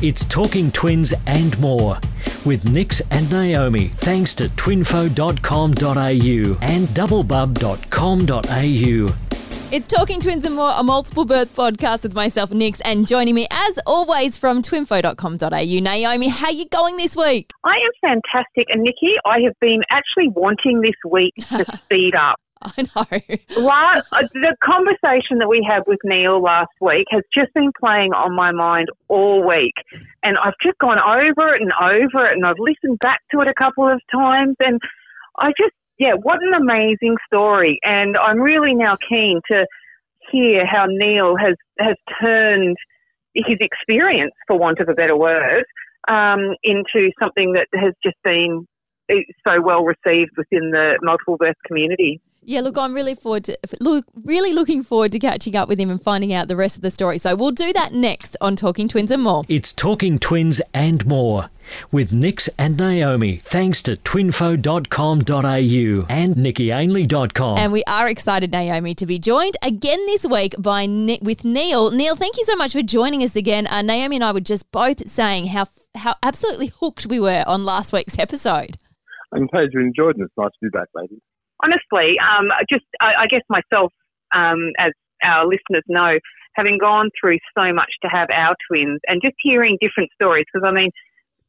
It's Talking Twins and more with Nix and Naomi, thanks to twinfo.com.au and doublebub.com.au. It's Talking Twins and More, a multiple birth podcast with myself, Nix, and joining me as always from twinfo.com.au. Naomi, how you going this week? I am fantastic. And Nikki, I have been actually wanting this week to speed up. I know. Last, uh, the conversation that we had with Neil last week has just been playing on my mind all week. And I've just gone over it and over it, and I've listened back to it a couple of times. And I just, yeah, what an amazing story. And I'm really now keen to hear how Neil has, has turned his experience, for want of a better word, um, into something that has just been eh, so well received within the multiple birth community. Yeah, look, I'm really forward to look really looking forward to catching up with him and finding out the rest of the story. So we'll do that next on Talking Twins and more. It's Talking Twins and more with Nix and Naomi, thanks to twinfo.com.au and nickyainley.com. And we are excited, Naomi, to be joined again this week by Nick with Neil. Neil, thank you so much for joining us again. Uh, Naomi and I were just both saying how how absolutely hooked we were on last week's episode. I'm glad you enjoyed it. It's nice to be back, ladies honestly, um, just I, I, guess myself, um, as our listeners know, having gone through so much to have our twins and just hearing different stories, because I mean,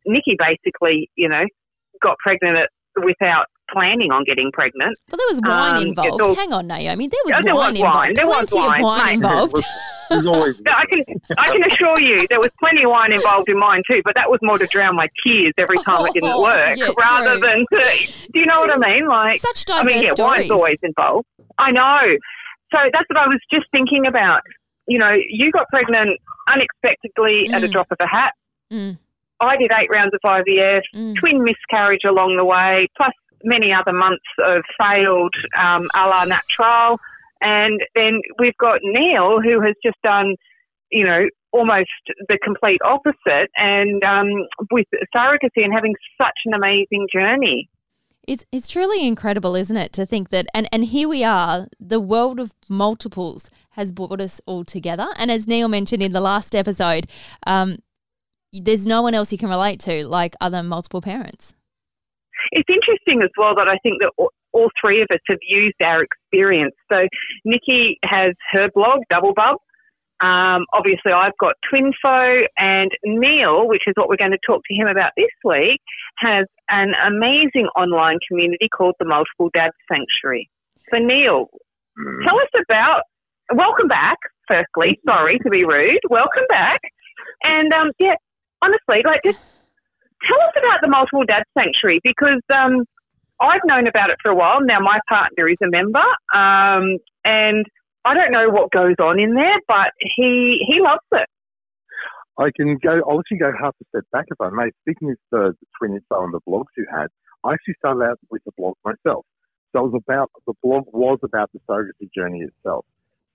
Nikki basically, you know, got pregnant at, without planning on getting pregnant. Well, there was wine um, involved. All, Hang on, Naomi. There was there wine was involved. Wine. There Plenty was wine, of wine mate. involved. I can I can assure you there was plenty of wine involved in mine too, but that was more to drown my tears every time it didn't work, yeah, rather true. than to. Do you know what I mean? Like Such diverse I mean, yeah, stories. wine's always involved. I know. So that's what I was just thinking about. You know, you got pregnant unexpectedly at a Mm. drop of a hat. Mm. I did eight rounds of IVF, Mm. twin miscarriage along the way, plus many other months of failed um, a la natural. And then we've got Neil, who has just done, you know, almost the complete opposite, and um, with surrogacy and having such an amazing journey. It's it's truly incredible, isn't it, to think that and, and here we are, the world of multiples has brought us all together. And as Neil mentioned in the last episode, um, there's no one else you can relate to like other multiple parents. It's interesting as well that I think that all, three of us have used our experience. So Nikki has her blog, Double Bub. Um, obviously, I've got Twinfo, and Neil, which is what we're going to talk to him about this week, has an amazing online community called the Multiple Dad Sanctuary. So, Neil, tell us about. Welcome back. Firstly, sorry to be rude. Welcome back, and um, yeah, honestly, like just tell us about the Multiple Dad Sanctuary because um, I've known about it for a while. Now my partner is a member, um, and I don't know what goes on in there, but he he loves it. I can go. I'll actually go half a step back if I may. Speaking of the, the twin info and the blogs you had, I actually started out with the blog myself. So it was about the blog was about the surrogacy journey itself.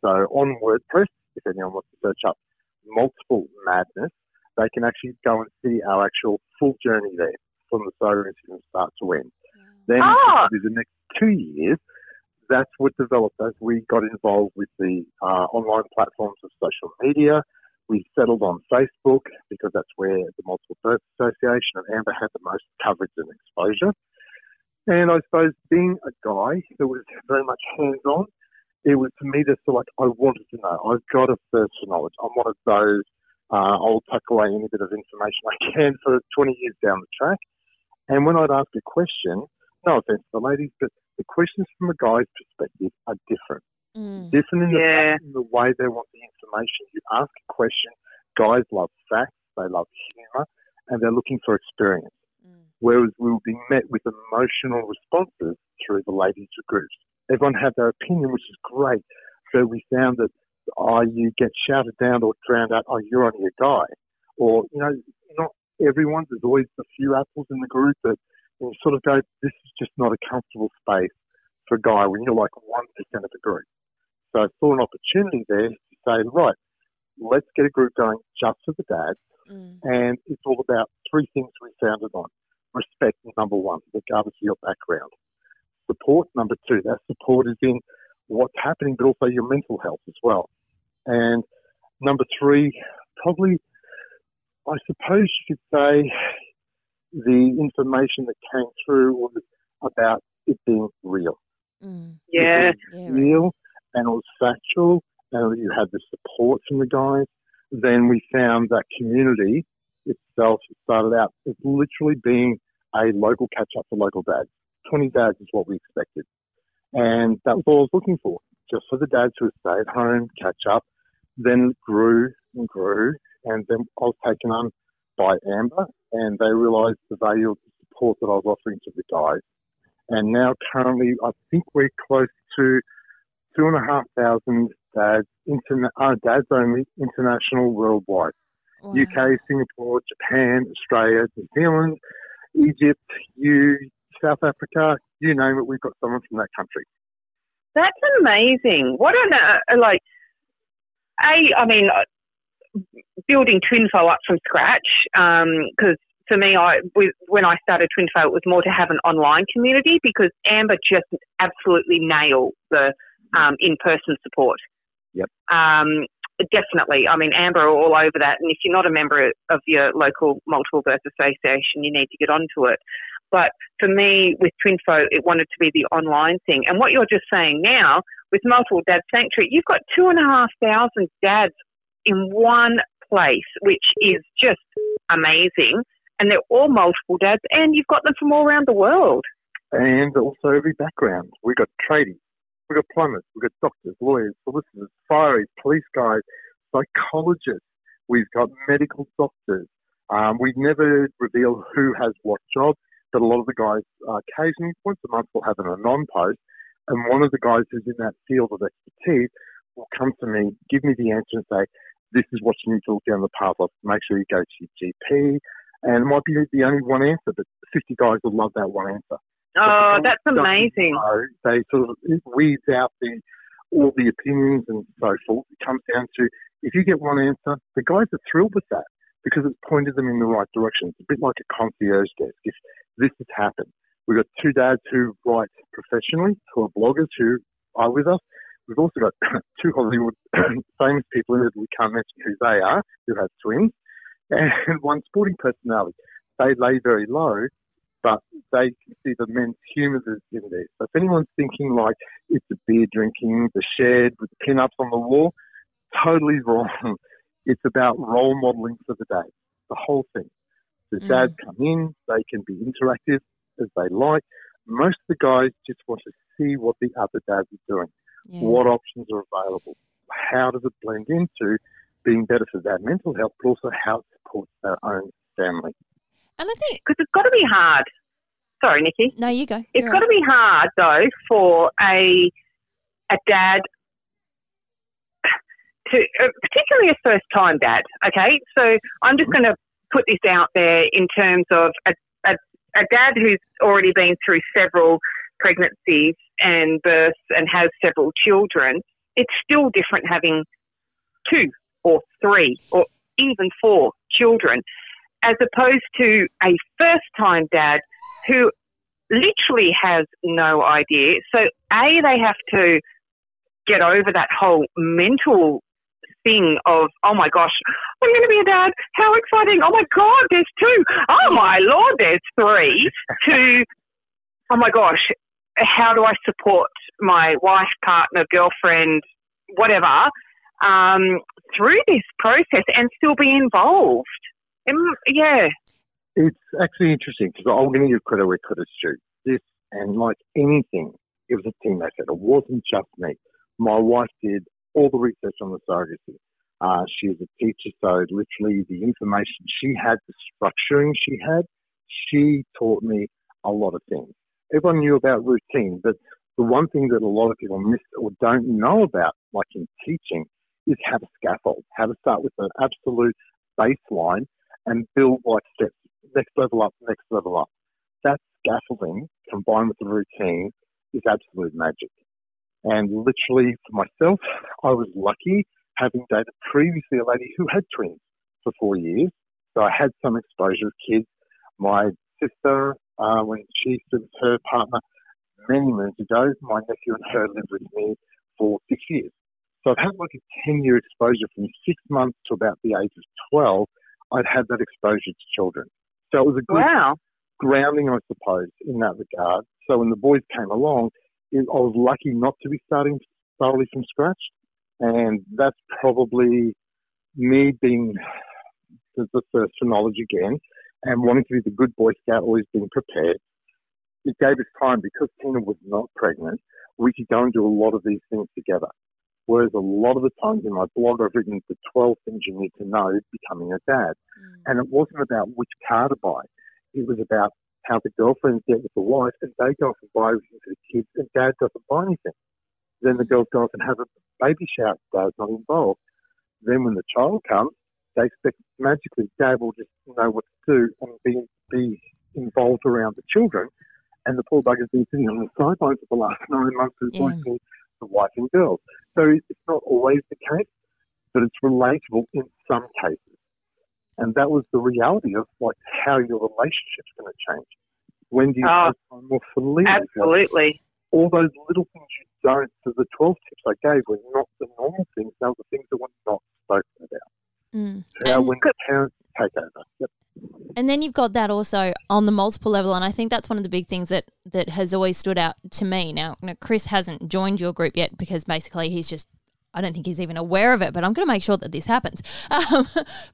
So on WordPress, if anyone wants to search up multiple madness, they can actually go and see our actual full journey there from the surrogacy from start to end. Then through the next two years, that's what developed as we got involved with the uh, online platforms of social media. We settled on Facebook because that's where the Multiple Birth Association and AMBA had the most coverage and exposure. And I suppose being a guy that was very much hands on, it was for me to feel like I wanted to know. I've got a thirst for knowledge. I'm one of those, uh, I'll tuck away any bit of information I can for 20 years down the track. And when I'd ask a question, no offense to the ladies, but the questions from a guy's perspective are different. Mm. Different in the, Yeah. in the way they want the information. You ask a question, guys love facts, they love humour, and they're looking for experience. Mm. Whereas we will be met with emotional responses through the ladies' groups. Everyone had their opinion, which is great. So we found that, oh, you get shouted down or drowned out, oh, you're only a guy. Or, you know, not everyone, there's always a few apples in the group that you sort of go, this is just not a comfortable space for a guy when you're like 1% of the group. So I saw an opportunity there to say, right, let's get a group going just for the dads. Mm. And it's all about three things we founded on. Respect, number one, regardless of your background. Support, number two. That support is in what's happening, but also your mental health as well. And number three, probably I suppose you could say the information that came through was about it being real. Mm. Yeah. Yeah, right. real and it was factual and you had the support from the guys, then we found that community itself started out as literally being a local catch up for local dads. 20 dads is what we expected. And that was all I was looking for, just for the dads who would stay at home, catch up. Then it grew and grew. And then I was taken on by AMBA and they realized the value of the support that I was offering to the guys. And now currently, I think we're close to two and a half thousand dads, interna- uh, dads only, international, worldwide. Wow. UK, Singapore, Japan, Australia, New Zealand, Egypt, you, South Africa, you name it, we've got someone from that country. That's amazing. What an uh, like, a I mean, uh, building Twinfo up from scratch. Because for me, I when I started Twinfo, it was more to have an online community because AMBA just absolutely nailed the um, in-person support. Yep. Um, definitely. I mean, AMBA are all over that, and if you're not a member of your local multiple birth association, you need to get onto it. But for me, with Twinfo, it wanted to be the online thing. And what you're just saying now, with Multiple Dad Sanctuary, you've got two and a half thousand dads in one place, which is just amazing. And they're all multiple dads, and you've got them from all around the world. And also every background. We've got tradies, we've got plumbers, we've got doctors, lawyers, solicitors, fireys, police guys, psychologists, we've got medical doctors. Um, we never reveal who has what job, but a lot of the guys uh, occasionally, once a month, will have an anon post. And one of the guys who's in that field of expertise will come to me, give me the answer and say, this is what you need to look down the path of. Make sure you go to your GP. And it might be the only one answer, but 50 guys will love that one answer. Oh, that's amazing. know, they sort of it weeds out the all the opinions and so forth. It comes down to if you get one answer, the guys are thrilled with that because it's pointed them in the right direction. It's a bit like a concierge desk. If this has happened, we've got two dads who write professionally, who are bloggers who are with us. We've also got two Hollywood famous people it. We can't mention who they are, who have twins, and one sporting personality. They lay very low, but they see the men's humour that's in there. So if anyone's thinking like it's the beer drinking, the shed with the pin-ups on the wall, totally wrong. It's about role modelling for the day, the whole thing. The Mm. dads come in, they can be interactive as they like. Most of the guys just want to see what the other dads are doing, Yeah. what options are available, how does it blend into being better for their mental health, but also how it supports their own family. And I think Because it's got to be hard. Sorry, Nikki. no, you go. It's You're got to be hard though for a a dad to, uh, particularly a first time dad. Okay, so I'm just going to put this out there in terms of a, a, a dad who's already been through several pregnancies and births and has several children. It's still different having two or three or even four children, as opposed to a first time dad who literally has no idea. So, A, they have to get over that whole mental thing of, oh my gosh, I'm going to be a dad. How exciting. Oh my God, there's two. Oh my Lord, there's three. to, oh my gosh, how do I support my wife, partner, girlfriend, whatever, um, through this process and still be involved? Um, yeah. It's actually interesting because I'm going to give credit where credit's due. This, and like anything, it was a team effort. It wasn't just me. My wife did all the research on the surrogacy. Uh, she is a teacher, so literally the information she had, the structuring she had, she taught me a lot of things. Everyone knew about routine, but the one thing that a lot of people miss or don't know about, like in teaching, is how to scaffold, how to start with an absolute baseline and build like steps, next level up, next level up. That scaffolding combined with the routine is absolute magic. And literally for myself, I was lucky having dated previously a lady who had twins for four years. So I had some exposure of kids. My sister, uh, when she was her partner many moons ago, my nephew and her lived with me for six years. So I've had like a 10 year exposure from six months to about the age of 12 I'd had that exposure to children. So it was a good Wow. grounding, I suppose, in that regard. So when the boys came along, I was lucky not to be starting thoroughly from scratch. And that's probably me being the, the thirst for knowledge again and wanting to be the good Boy Scout, always being prepared. It gave us time because Tina was not pregnant. We could go and do a lot of these things together. Whereas a lot of the times in my blog, I've written the 12 things you need to know becoming a dad. Mm. And it wasn't about which car to buy. It was about how the girlfriends get with the wife and they go off and buy everything for the kids and dad doesn't buy anything. Then the girls go off and have a baby shower, dad's not involved. Then when the child comes, they expect magically dad will just know what to do and be, be involved around the children. And the poor bugger's been sitting on the sidelines for the last nine months as Yeah. watching the wife and girls. So it's not always the case, but it's relatable in some cases. And that was the reality of like how your relationship's going to change. When do you Oh, have time more for leave? Like, Absolutely. all those little things you don't. So the 12 tips I gave were not the normal things. They were the things that were not spoken about. Mm. How And- when parents take over. Yep. And then you've got that also on the multiple level, and I think that's one of the big things that that has always stood out to me. Now, now Chris hasn't joined your group yet because basically he's just. I don't think he's even aware of it, but I'm going to make sure that this happens. Um,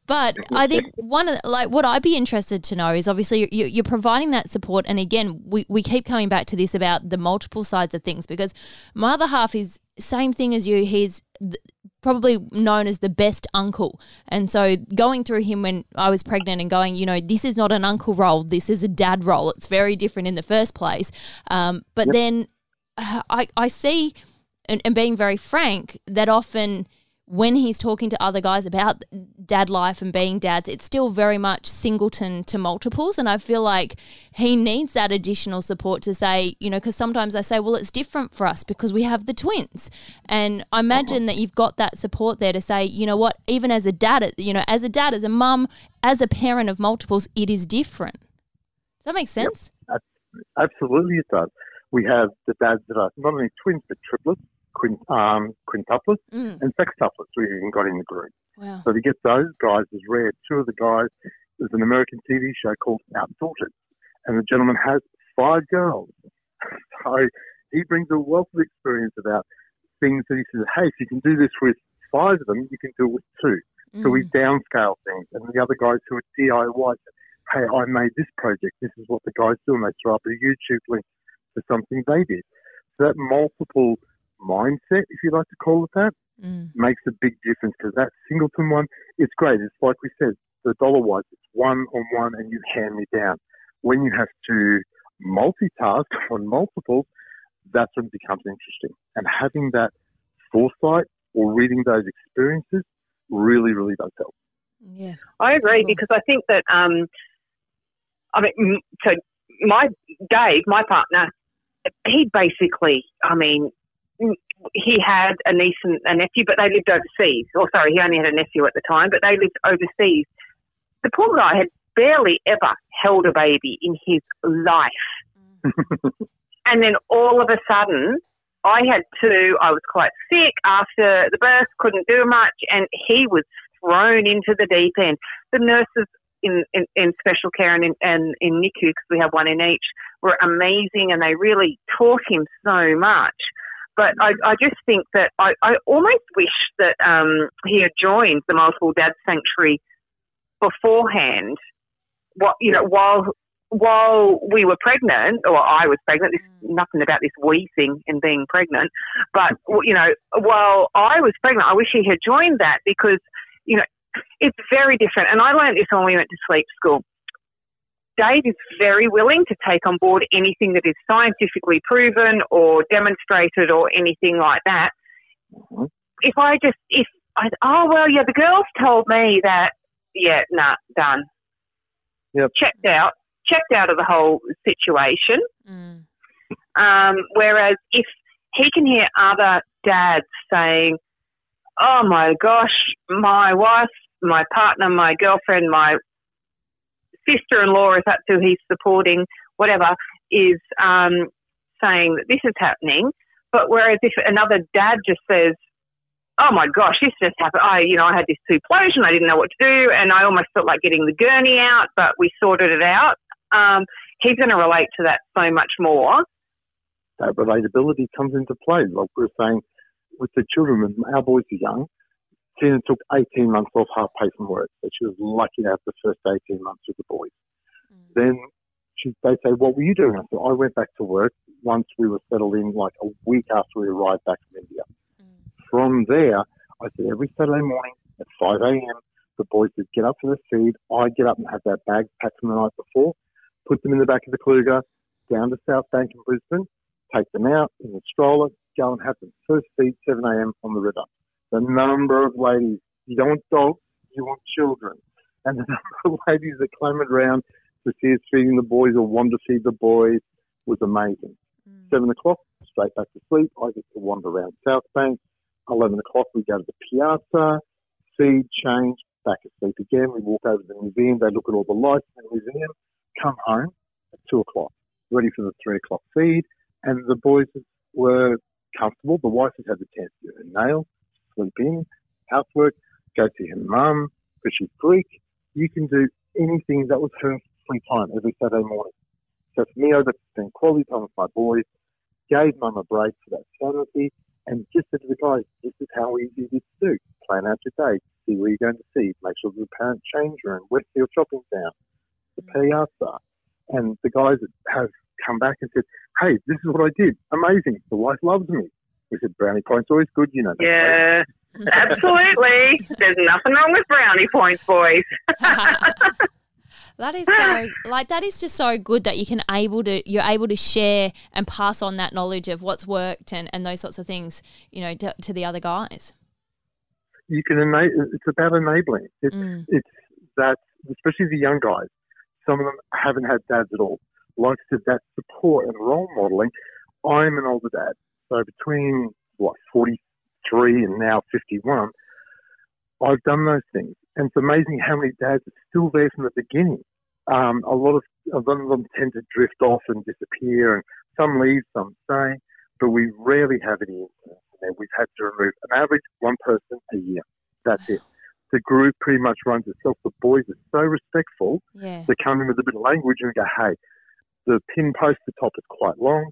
but I think one of the, like what I'd be interested to know is obviously you're, you're providing that support, and again, we, we keep coming back to this about the multiple sides of things because my other half is same thing as you. He's th- probably known as the best uncle. And so going through him when I was pregnant and going, you know, this is not an uncle role, this is a dad role. It's very different in the first place. Um, but then uh, I, I see, and, and being very frank, that often when he's talking to other guys about dad life and being dads, it's still very much singleton to multiples. And I feel like he needs that additional support to say, you know, because sometimes I say, well, it's different for us because we have the twins. And I imagine that you've got that support there to say, you know what, even as a dad, you know, as a dad, as a mum, as a parent of multiples, it is different. Does that make sense? Absolutely, it does. We have the dads that are not only twins but triplets, quint, um, quintuplets, Mm. and sextuplets. We've even got in the group. Wow. So to get those guys is rare. Two of the guys, there's an American TV show called Outdaughtered, and the gentleman has five girls. So he brings a wealth of experience about things that he says, hey, if you can do this with five of them, you can do it with two. So we Mm. downscale things. And the other guys who are DIY say, hey, I made this project. This is what the guys do. And they throw up a YouTube link to something they did. So that multiple mindset, if you like to call it that, Mm. makes a big difference because that singleton one, it's great. It's like we said, the dollar wise, it's one on one and you hand me down. When you have to multitask on multiples, that's when it becomes interesting. And having that foresight or reading those experiences really, really does help. Yeah. I agree Cool. because I think that um, I mean, so my Dave, my partner, he basically, I mean, m- he had a niece and a nephew, but they lived overseas. Or sorry, he only had a nephew at the time, but they lived overseas. The poor guy had barely ever held a baby in his life, and then all of a sudden. I had two. I was quite sick after the birth, couldn't do much, and he was thrown into the deep end. The nurses in, in, in special care and in, and in NICU, because we have one in each, were amazing and they really taught him so much. But I, I just think that I, I almost wish that um, he had joined the Multiple Dad Sanctuary beforehand. What you know, while while we were pregnant, or I was pregnant, there's nothing about this we thing in being pregnant. But you know, while I was pregnant, I wish he had joined that because you know it's very different. And I learned this when we went to sleep school. Dave is very willing to take on board anything that is scientifically proven or demonstrated or anything like that. Mhm. If I just, if I, oh, well, yeah, the girls told me that, yeah, nah, done. Yep. Checked out, checked out of the whole situation. Mm. Um, whereas if he can hear other dads saying, "Oh my gosh, my wife, my partner, my girlfriend, my sister-in-law, if that's who he's supporting, whatever, is um, saying that this is happening," but whereas if another dad just says, oh my gosh, this just happened. I, you know, I had this supplosion. I didn't know what to do, and I almost felt like getting the gurney out, but we sorted it out. Um, he's going to relate to that so much more. That relatability comes into play. Like we're saying, with the children, our boys are young, Tina took 18 months off half pay from work, so she was lucky to have the first 18 months with the boys. Mm. Then she, they say, What were you doing? I said, I went back to work once we were settled in, like a week after we arrived back from India. Mm. From there, I said, Every Saturday morning at 5 a.m., the boys would get up for the feed. I'd get up and have their bags packed from the night before, put them in the back of the Kluger, down to South Bank in Brisbane, take them out in the stroller, go and have them first feed 7 a.m. on the river. The number of ladies, you don't want dogs, you want children. And the number of ladies that clamoured around to see us feeding the boys or want to feed the boys was amazing. Mm. Seven o'clock, straight back to sleep. I get to wander around South Bank. Eleven o'clock, we go to the piazza, feed, change, back asleep again. We walk over to the museum. They look at all the lights in the museum. Come home at two o'clock, ready for the three o'clock feed. And the boys were comfortable. The wife has had the chance to do her nails, sleep in, housework, go see her mum because she's Greek. You can do anything that was her free time every Saturday morning. So for me, I got to spend quality time with my boys, gave mum a break for that sanity, and just said to the guys, this is how easy it is to do. Plan out your day, see where you're going to see, make sure there's a parent change room, Westfield Shopping Town, the mm. piazza. And the guys have come back and said, hey, this is what I did. Amazing. The wife loves me. We said, brownie points always good, you know. Yeah, absolutely. There's nothing wrong with brownie points, boys. That is so like that is just so good that you can able to you're able to share and pass on that knowledge of what's worked and, and those sorts of things, you know, to, to the other guys. You can enable. It's about enabling. It's mm. it's that especially the young guys. Some of them haven't had dads at all. Like I said, that support and role modeling. I'm an older dad, so between what 43 and now 51, I've done those things. And it's amazing how many dads are still there from the beginning. Um, a lot of, a lot of them tend to drift off and disappear, and some leave, some stay, but we rarely have any incidents. We've had to remove an average one person a year. That's it. The group pretty much runs itself. The boys are so respectful. Yeah. They come in with a bit of language and go, hey, the pin post at the top is quite long,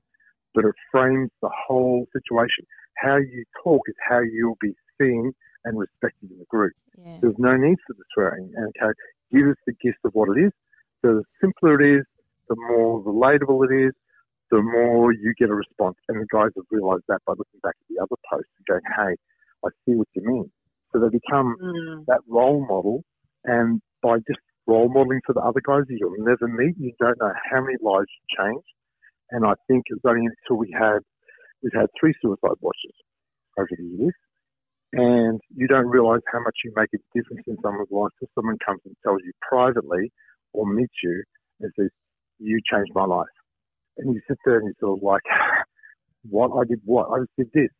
but it frames the whole situation. How you talk is how you'll be seen and respected in the group. Yeah. There's no need for the swearing. And okay, give us the gist of what it is. The simpler it is, the more relatable it is, the more you get a response. And the guys have realised that by looking back at the other posts and going, hey, I see what you mean. So they become mm. that role model. And by just role modeling for the other guys that you'll never meet, you don't know how many lives you change. And I think it's only until we had, we've had three suicide watches over the years and you don't realize how much you make a difference in someone's life till someone comes and tells you privately or meets you and says, You changed my life. And you sit there and you're sort of like, What? I did what? I just did this.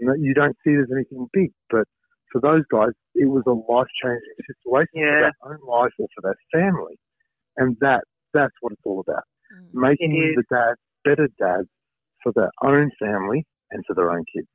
You know, you don't see it as anything big, but for those guys, it was a life changing situation yeah. for their own life or for their family. And that that's what it's all about. Mm. Making the dads better dads for their own family and for their own kids.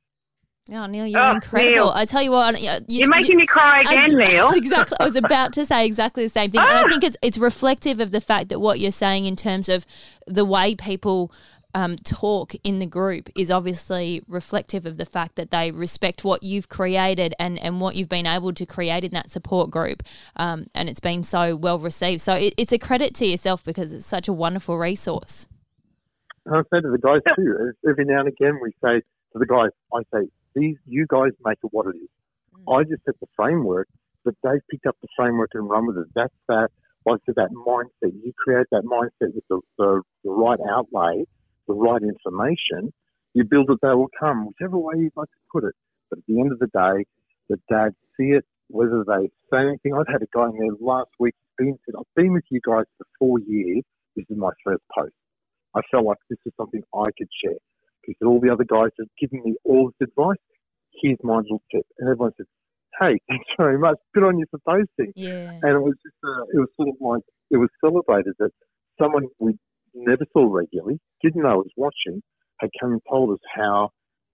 Oh, Neil, you're oh, incredible. Neil. I tell you what, you, are making you, me cry again, I, Neil. exactly. I was about to say exactly the same thing, and I think it's it's reflective of the fact that what you're saying in terms of the way people um, talk in the group is obviously reflective of the fact that they respect what you've created and, and what you've been able to create in that support group. Um, and it's been so well received. So it, it's a credit to yourself because it's such a wonderful resource. I say to the guys too, every now and again we say to the guys, I say, these you guys make it what it is. Mm. I just set the framework, but they've picked up the framework and run with it. That's that. Like I that mindset. You create that mindset with the, the, the right outlay, the right information. You build it, they will come, whichever way you'd like to put it. But at the end of the day, the dads see it, whether they say anything. I've had a guy in there last week been said, I've been with you guys for four years. This is my first post. I felt like this was something I could share because all the other guys have given me all this advice. Here's my little tip. And everyone said, hey, thanks very much. Good on you for posting. Yeah. And it was just, uh, it was sort of like, it was celebrated that someone we never saw regularly, didn't know was watching, had come and told us how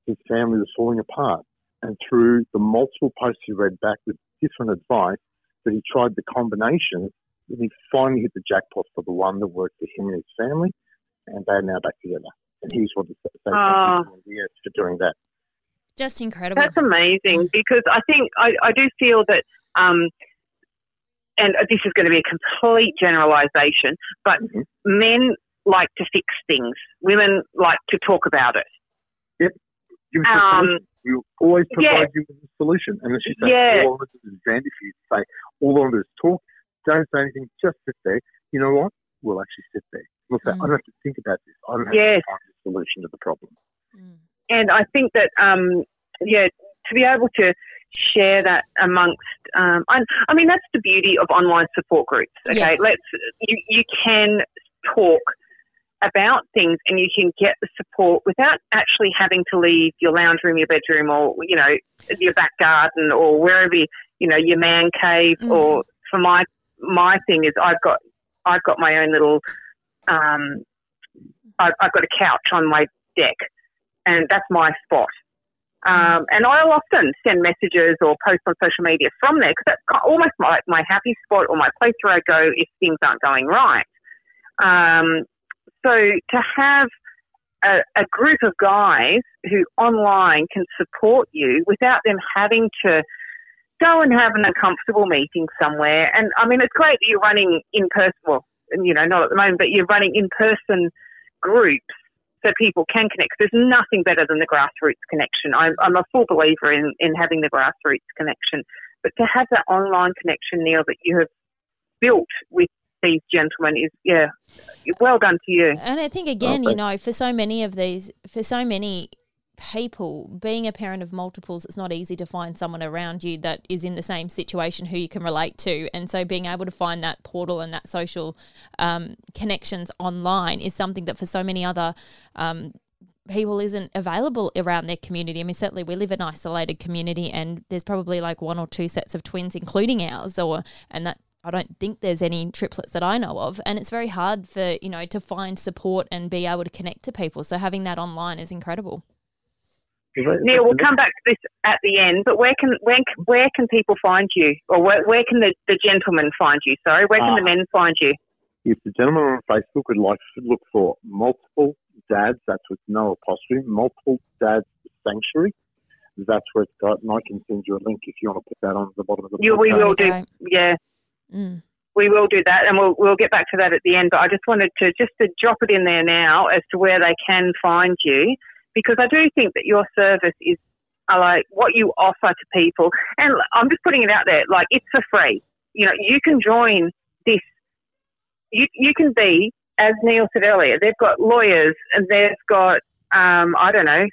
his family was falling apart. And through the multiple posts he read back with different advice, that he tried the combination, and he finally hit the jackpot for the one that worked for him and his family, and they're now back together. And he's what the same Oh. yes for doing that. Just incredible. That's amazing because I think I, I do feel that, um, and this is going to be a complete generalisation, but Mhm. men like to fix things. Women like to talk about it. Give us Um, solution. We'll always yeah. provide you with a solution. And as you say, Yeah. all I want to is Andy for you to say, all I want to do is talk, don't say anything, just sit there. You know what? We'll actually sit there. We'll say, Mm. I don't have to think about this. I don't have Yes. to find a solution to the problem. Mm. and I think that um, yeah, to be able to share that amongst, um, I, I mean, that's the beauty of online support groups. Okay, Yeah. let's you you can talk about things and you can get the support without actually having to leave your lounge room, your bedroom, or you know your back garden or wherever you, you know your man cave. Mm. Or for my my thing is I've got I've got my own little um, I've, I've got a couch on my deck and that's my spot. Um, and I'll often send messages or post on social media from there because that's almost like my happy spot or my place where I go if things aren't going right. Um, so to have a, a group of guys who online can support you without them having to go and have an uncomfortable meeting somewhere. And I mean, it's great that you're running in person. Well, you know, not at the moment, but you're running in person groups so people can connect. There's nothing better than the grassroots connection. I'm, I'm a full believer in, in having the grassroots connection. But to have that online connection, Neil, that you have built with these gentlemen is, yeah, well done to you. And I think again, you know, for so many of these, for so many people, being a parent of multiples, it's not easy to find someone around you that is in the same situation who you can relate to. And so, being able to find that portal and that social um, connections online is something that for so many other um, people isn't available around their community. I mean, certainly we live in an isolated community, and there's probably like one or two sets of twins, including ours, or and that I don't think there's any triplets that I know of, and it's very hard for you know to find support and be able to connect to people. So having that online is incredible. Neil, we'll come back to this at the end, but where can where, where can people find you, or where, where can the, the gentlemen find you? Sorry, where can Ah. the men find you? If the gentleman on Facebook would like to look for multiple dads, that's with no apostrophe, multiple dads sanctuary, that's where it's got, and I can send you a link if you want to put that on the bottom of the You, we we will do, yeah, Mm. we will do that, and we'll we'll get back to that at the end. But I just wanted to just to drop it in there now as to where they can find you, because I do think that your service is uh, like what you offer to people, and I'm just putting it out there, like it's for free. You know, you can join this. You you can be, as Neil said earlier, they've got lawyers and they've got um, I don't know,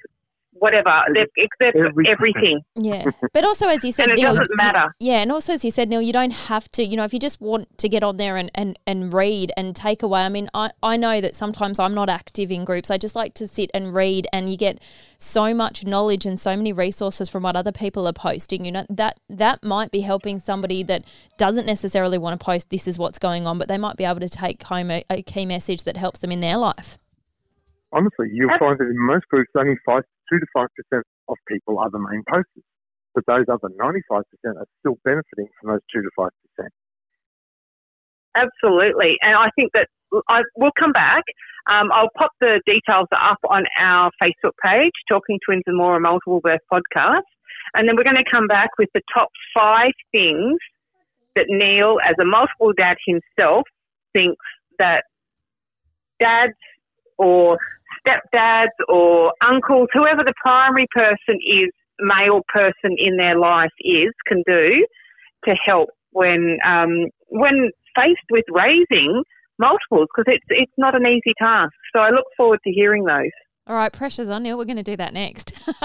whatever. They've, they've Everything. everything, Yeah, but also as you said, and it Neil, doesn't you- matter. Yeah, and also as you said, Neil, you don't have to, you know, if you just want to get on there and, and, and read and take away. I mean, I, I know that sometimes I'm not active in groups. I just like to sit and read and you get so much knowledge and so many resources from what other people are posting. You know, that that might be helping somebody that doesn't necessarily want to post this is what's going on, but they might be able to take home a, a key message that helps them in their life. Honestly, you'll find that in most groups, only five, two to five percent of people are the main posters, but those other ninety-five percent are still benefiting from those two to five percent. Absolutely, and I think that I will come back. Um, I'll pop the details up on our Facebook page, Talking Twins and More, a multiple birth podcast, and then we're going to come back with the top five things that Neil, as a multiple dad himself, thinks that dads or stepdads or uncles, whoever the primary person is, male person in their life is, can do to help when um, when faced with raising multiples because it's it's not an easy task. So I look forward to hearing those. All right, pressure's on, Neil. We're going to do that next.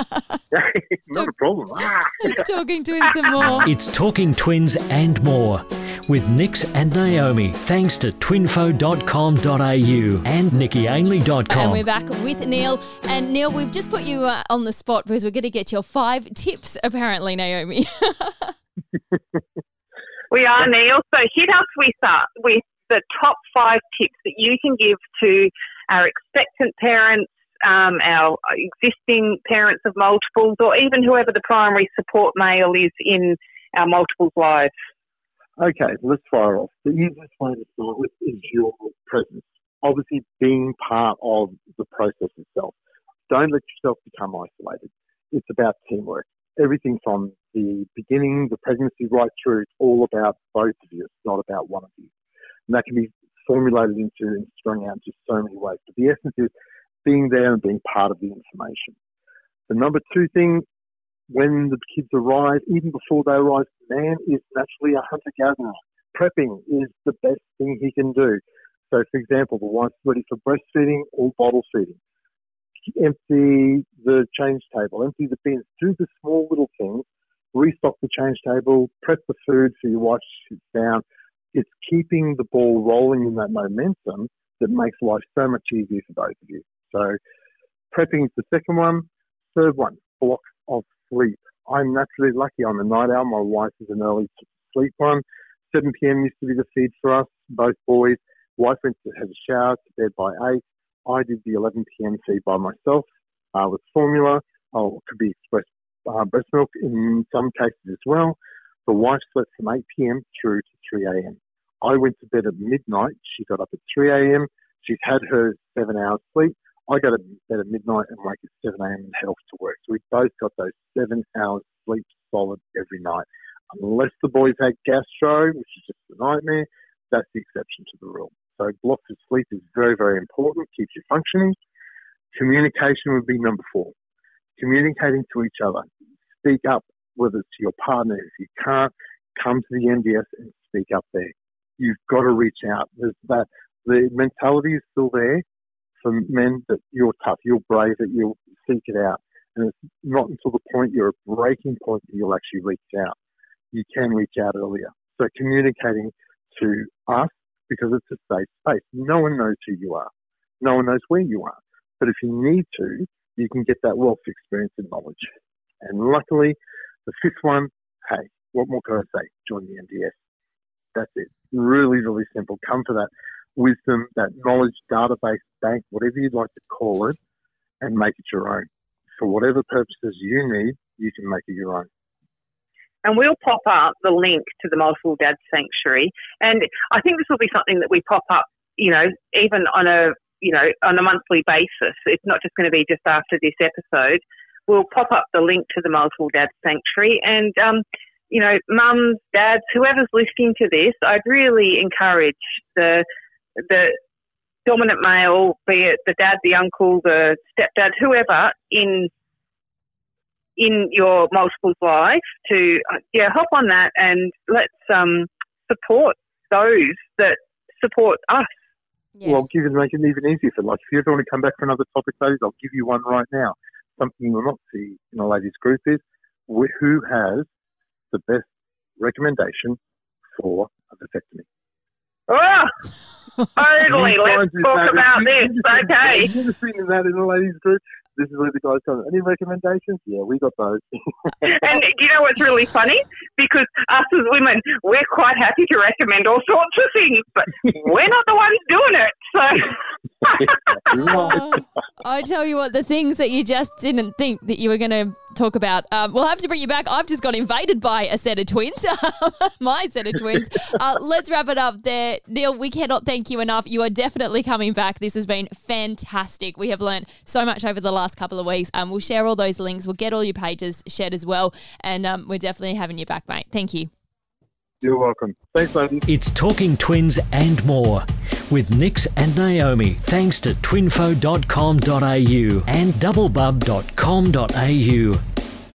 Not a problem. It's talking twins and more. It's Talking Twins and more with Nix and Naomi. Thanks to twinfo.com.au and And we're back with Neil. And Neil, we've just put you uh, on the spot because we're going to get your five tips, apparently, Naomi. We are Neil. So hit us with uh, with the top five tips that you can give to our expectant parents, um, our existing parents of multiples, or even whoever the primary support male is in our multiples' lives? Okay, let's fire off. The easiest way to start with is your presence. Obviously, being part of the process itself. Don't let yourself become isolated. It's about teamwork. Everything from the beginning, the pregnancy, right through, it's all about both of you. It's not about one of you. And that can be formulated into and strung out into so many ways. But the essence is being there and being part of the information. The number two thing, when the kids arrive, even before they arrive, man is naturally a hunter gatherer. Prepping is the best thing he can do. So, for example, the wife's ready for breastfeeding or bottle feeding. Empty the change table, empty the bins, do the small little things, restock the change table, prep the food for your wife to sit down. It's keeping the ball rolling in that momentum that makes life so much easier for both of you. So prepping is the second one. Third one, block of sleep. I'm naturally lucky. I'm a night owl. My wife is an early sleep one. 7 p.m. used to be the feed for us, both boys. Wife went to have a shower to bed by 8. I did the 11 p.m. feed by myself uh, with formula. Oh, it could be express uh, breast milk in some cases as well. The wife slept from 8 p.m. through to 3 a.m. I went to bed at midnight. She got up at 3 a.m. She's had her seven hours sleep. I go to bed at midnight and wake at 7 a.m. and head to work. So we both got those seven hours sleep solid every night. Unless the boys had gastro, which is just a nightmare, that's the exception to the rule. So blocks of sleep is very, very important, keeps you functioning. Communication would be number four. Communicating to each other. Speak up, whether it's to your partner. If you can't, come to the MDS and speak up there. You've got to reach out. There's that the mentality is still there for men that you're tough, you're brave, that you'll seek it out. And it's not until the point you're a breaking point that you'll actually reach out. You can reach out earlier. So communicating to us because it's a safe space. No one knows who you are. No one knows where you are. But if you need to, you can get that wealth of experience and knowledge. And luckily, the fifth one, hey, what more can I say? Join the MDS. That's it. Really, really simple. Come for that wisdom, that knowledge database bank, whatever you'd like to call it, and make it your own. For whatever purposes you need, you can make it your own. And we'll pop up the link to the Multiple Dad Sanctuary. And I think this will be something that we pop up, you know, even on a, you know, on a monthly basis. It's not just going to be just after this episode. We'll pop up the link to the Multiple Dad Sanctuary. And, um, you know, mums, dads, whoever's listening to this, I'd really encourage the the dominant male, be it the dad, the uncle, the stepdad, whoever in in your multiples life, to yeah, hop on that and let's um, support those that support us. Yes. Well, I'll give you make it even easier for like if you ever want to come back for another topic, ladies, I'll give you one right now. Something you will not see in a ladies group is who has the best recommendation for a vasectomy. Totally. Let's talk about this. Okay. You've never seen that in a ladies' group. This is where the guys come. Any recommendations? Yeah, we got those. and you know what's really funny? Because us as women, we're quite happy to recommend all sorts of things, but we're not the ones doing it. So. I tell you what, the things that you just didn't think that you were going to talk about. Um, we'll have to bring you back. I've just got invaded by a set of twins, my set of twins. Uh, let's wrap it up there. Neil, we cannot thank you enough. You are definitely coming back. This has been fantastic. We have learned so much over the last couple of weeks. Um, we'll share all those links. We'll get all your pages shared as well. And um, we're definitely having you back, mate. Thank you. You're welcome. Thanks, ladies. It's Talking Twins and more with Nix and Naomi. Thanks to twinfo.com.au and doublebub.com.au.